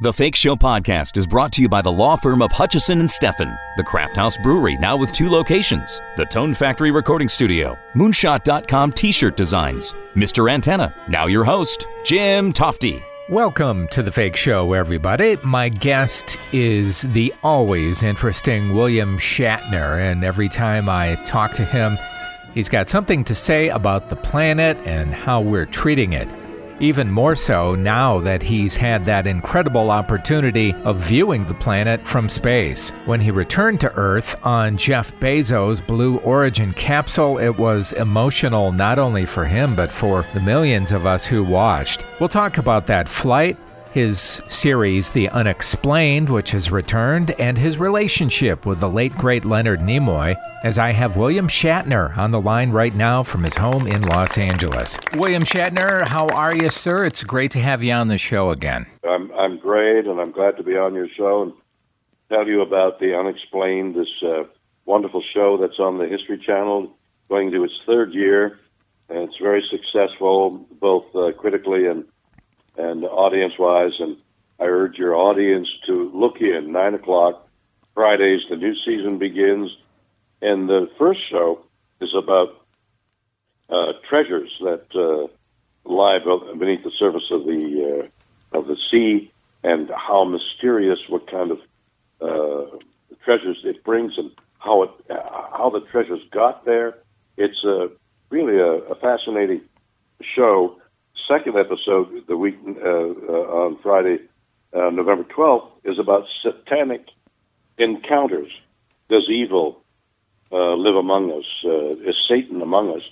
The Fake Show podcast is brought to you by the law firm of Hutchison and Steffen, the Craft House Brewery, now with two locations, the Tone Factory Recording Studio, Moonshot.com t shirt designs, Mr. Antenna. Now, your host, Jim Tofte. Welcome to the Fake Show, everybody. My guest is the always interesting William Shatner, and every time I talk to him, he's got something to say about the planet and how we're treating it. Even more so now that he's had that incredible opportunity of viewing the planet from space. When he returned to Earth on Jeff Bezos' Blue Origin capsule, it was emotional not only for him, but for the millions of us who watched. We'll talk about that flight his series The Unexplained, which has returned, and his relationship with the late great Leonard Nimoy, as I have William Shatner on the line right now from his home in Los Angeles. William Shatner, how are you, sir? It's great to have you on the show again. I'm, I'm great, and I'm glad to be on your show and tell you about The Unexplained, this uh, wonderful show that's on the History Channel, going to its third year. And it's very successful, both uh, critically and and audience wise. And I urge your audience to look in nine o'clock Fridays. The new season begins, and the first show is about uh, treasures that uh, lie beneath the surface of the uh, of the sea, and how mysterious, what kind of uh, treasures it brings, and how it how the treasures got there. It's a really a, a fascinating show second episode, the week uh, uh, on Friday, uh, November 12th, is about satanic encounters. Does evil uh, live among us? Uh, is Satan among us?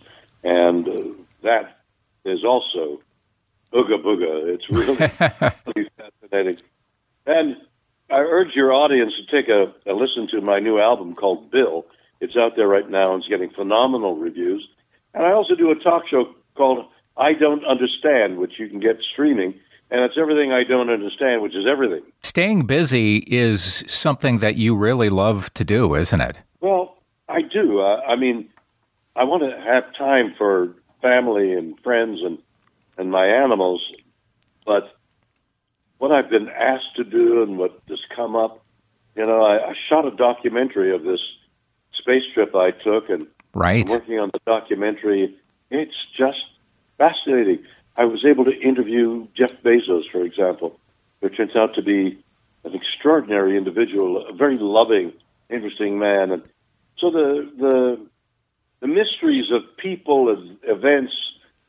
And uh, that is also ooga booga. It's really, really fascinating. And I urge your audience to take a, a listen to my new album called Bill. It's out there right now and it's getting phenomenal reviews. And I also do a talk show called I Don't Understand, which you can get streaming. And it's everything I don't understand, which is everything. Staying busy is something that you really love to do, isn't it? Well, I do. Uh, I mean, I want to have time for family and friends and, and my animals. But what I've been asked to do and what has come up, you know, I, I shot a documentary of this space trip I took, and right. I'm working on the documentary. It's just fascinating. I was able to interview Jeff Bezos, for example, who turns out to be an extraordinary individual, a very loving, interesting man. And so the the the mysteries of people and events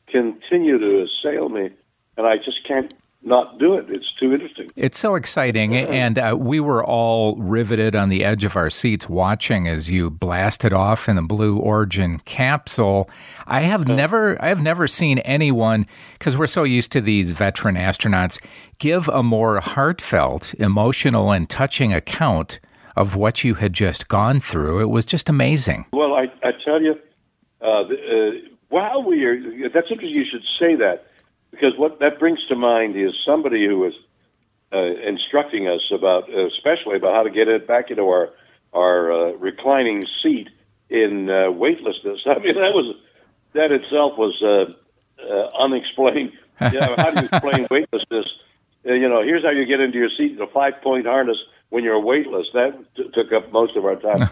continue to assail me, and I just can't not do it. It's too interesting. It's so exciting. And uh, we were all riveted on the edge of our seats watching as you blasted off in the Blue Origin capsule. I have never I have never seen anyone because we're so used to these veteran astronauts give a more heartfelt, emotional and touching account of what you had just gone through. It was just amazing. Well, I, I tell you, uh, the, uh, while we are, that's interesting you should say that because what that brings to mind is somebody who is uh, instructing us about, especially about how to get it back into our our uh, reclining seat in uh, weightlessness. I mean, that was that itself was uh, uh, unexplained. You know, how do you explain weightlessness? Uh, you know, here's how you get into your seat in a five point harness when you're weightless. That t- took up most of our time.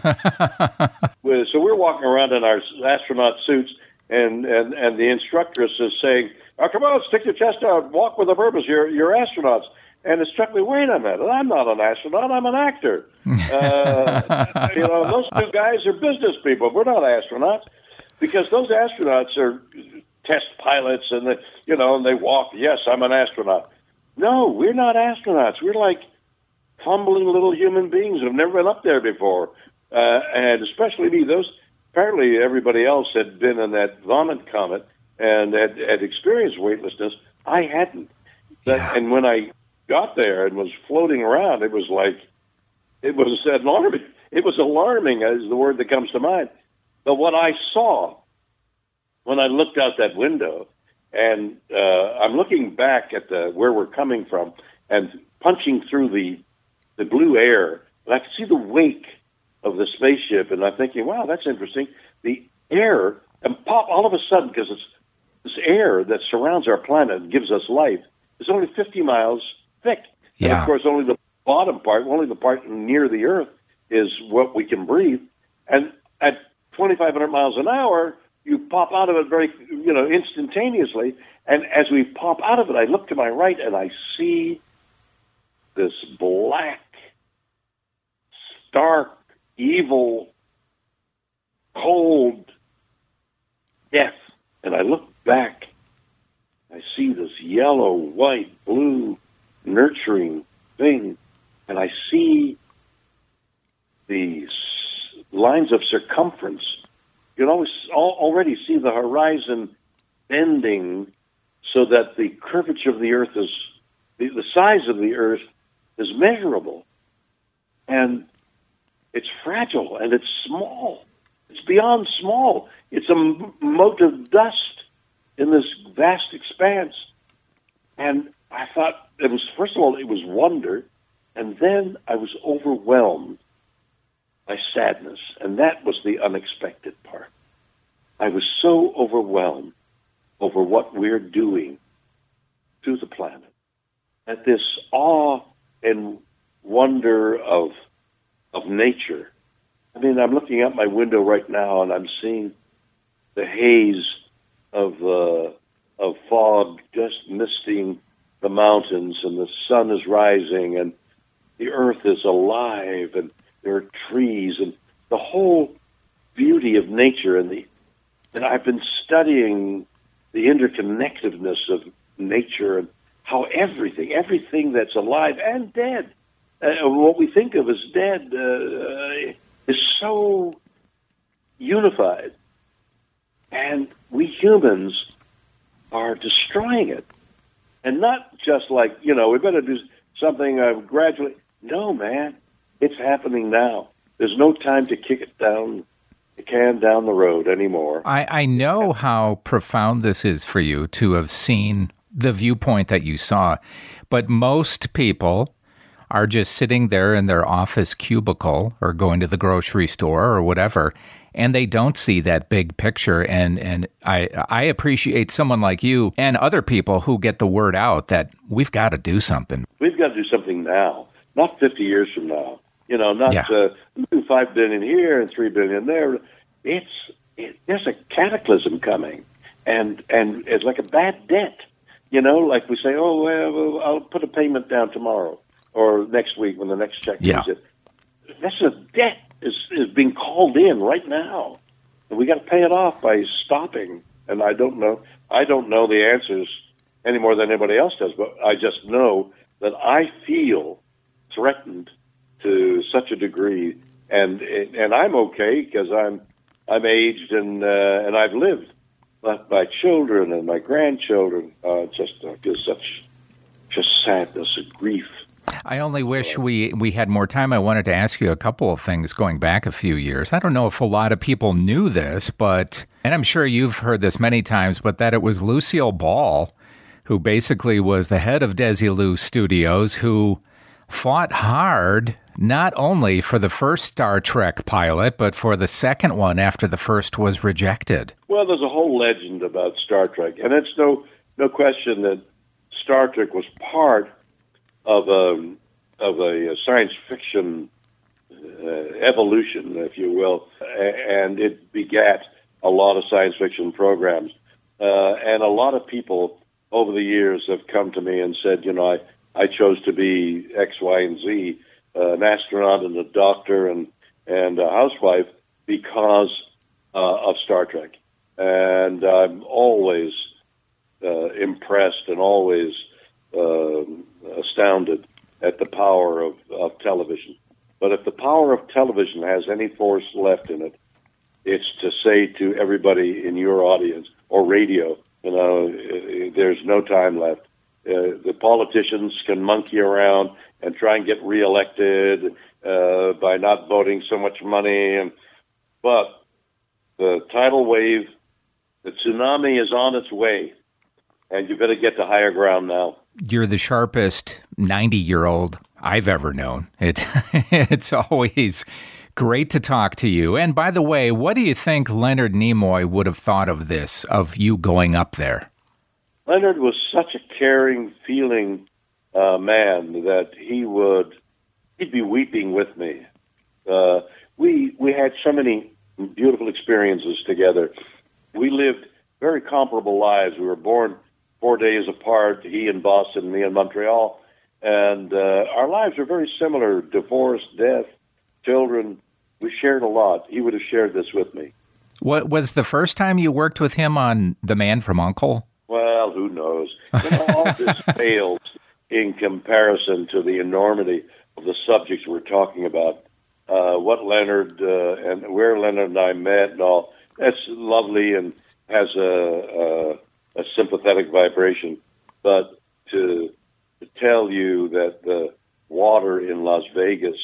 so we're walking around in our astronaut suits, and and and the instructress is saying oh, come on, stick your chest out, walk with a purpose. You're, you're astronauts. And it struck me, wait a minute, I'm not an astronaut, I'm an actor. Uh, you know, those two guys are business people. We're not astronauts because those astronauts are test pilots and they, you know, and they walk, yes, I'm an astronaut. No, we're not astronauts. We're like fumbling little human beings who've never been up there before. Uh, and especially me, those, apparently everybody else had been in that vomit comet and had, had experienced weightlessness. I hadn't. That, yeah. And when I got there and was floating around, it was like it was alarming. It was alarming, is the word that comes to mind. But what I saw when I looked out that window, and uh, I'm looking back at the where we're coming from, and punching through the the blue air, and I could see the wake of the spaceship, and I'm thinking, wow, that's interesting. The air, and pop all of a sudden, because it's this air that surrounds our planet and gives us life is only 50 miles thick. Yeah. And of course, only the bottom part, only the part near the Earth, is what we can breathe. And at 2,500 miles an hour, you pop out of it very, you know, instantaneously. And as we pop out of it, I look to my right and I see this black, stark, evil, cold death. And I look back, I see this yellow, white, blue, nurturing thing, and I see the lines of circumference. You can always already see the horizon bending so that the curvature of the earth is the, the size of the earth is measurable and it's fragile and it's small. It's beyond small. It's a mote of dust in this vast expanse. And i thought it was first of all it was wonder and then i was overwhelmed by sadness and that was the unexpected part. I was so overwhelmed over what we're doing to the planet. that this awe and wonder of of nature. I mean, I'm looking out my window right now and I'm seeing the haze of uh, of fog just misting the mountains, and the sun is rising, and the earth is alive, and there are trees, and the whole beauty of nature, and the and I've been studying the interconnectedness of nature and how everything, everything that's alive and dead, uh, what we think of as dead, uh, is so unified. And we humans are destroying it. And not just like, you know, we better do something uh, gradually. No, man, it's happening now. There's no time to kick it down the can down the road anymore. I, I know how profound this is for you to have seen the viewpoint that you saw, but most people are just sitting there in their office cubicle or going to the grocery store or whatever and they don't see that big picture and and I I appreciate someone like you and other people who get the word out that we've got to do something. We've got to do something now, not 50 years from now. You know, not Yeah. uh, five billion here and three billion there. It's it, there's a cataclysm coming, and and it's like a bad debt. You know, like we say, oh well, I'll put a payment down tomorrow or next week when the next check Yeah. comes in. That's a debt is is being called in right now, and we got to pay it off by stopping. And I don't know, I don't know the answers any more than anybody else does, but I just know that I feel threatened to such a degree, and and I'm okay because I'm I'm aged and uh, and I've lived. But my children and my grandchildren uh, just uh, feel such just sadness and grief. I only wish we, we had more time. I wanted to ask you a couple of things going back a few years. I don't know if a lot of people knew this, but, and I'm sure you've heard this many times, but that it was Lucille Ball who basically was the head of Desilu Studios who fought hard not only for the first Star Trek pilot, but for the second one after the first was rejected. Well, there's a whole legend about Star Trek, and it's no no question that Star Trek was part of a of a science fiction uh, evolution, if you will, and it begat a lot of science fiction programs. Uh, and a lot of people over the years have come to me and said, you know, I, I chose to be X, Y, and Z, uh, an astronaut and a doctor and and a housewife because uh, of Star Trek. And I'm always uh, impressed and always um astounded at the power of, of television. But if the power of television has any force left in it, it's to say to everybody in your audience or radio, you know, there's no time left. Uh, the politicians can monkey around and try and get reelected uh, by not voting so much money, and but the tidal wave, the tsunami is on its way, and you better get to higher ground now. You're the sharpest 90 year old I've ever known. It, it's always great to talk to you. And by the way, what do you think Leonard Nimoy would have thought of this, of you going up there? Leonard was such a caring, feeling uh, man that he would he'd be weeping with me. Uh, we we had so many beautiful experiences together. We lived very comparable lives. We were born four days apart. He in Boston, me in Montreal, and uh, our lives were very similar. Divorce, death, children. We shared a lot. He would have shared this with me. What was the first time you worked with him on The Man from U.N.C.L.E.? Well, who knows? You know, all this fails in comparison to the enormity of the subjects we're talking about. Uh, what Leonard uh, and where Leonard and I met and all. That's lovely and has a, a, sympathetic vibration. But to, to tell you that the water in Las Vegas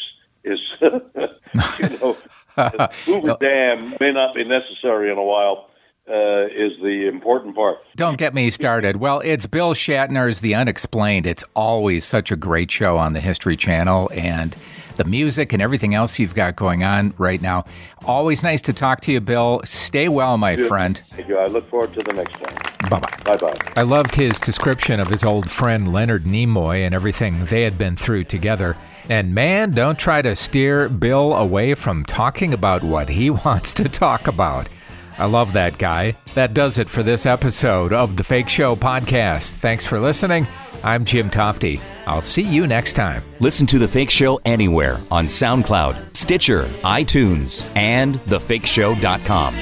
is, you know, Hoover Dam may not be necessary in a while. Uh, is the important part. Don't get me started. Well, it's Bill Shatner's The Unexplained. It's always such a great show on the History Channel, and the music and everything else you've got going on right now. Always nice to talk to you, Bill. Stay well, my friend. Thank you. I look forward to the next one. Bye bye. Bye bye. I loved his description of his old friend Leonard Nimoy and everything they had been through together. And man, don't try to steer Bill away from talking about what he wants to talk about. I love that guy. That does it for this episode of the Fake Show podcast. Thanks for listening. I'm Jim Tofte. I'll see you next time. Listen to The Fake Show anywhere on SoundCloud, Stitcher, iTunes, and thefakeshow.com.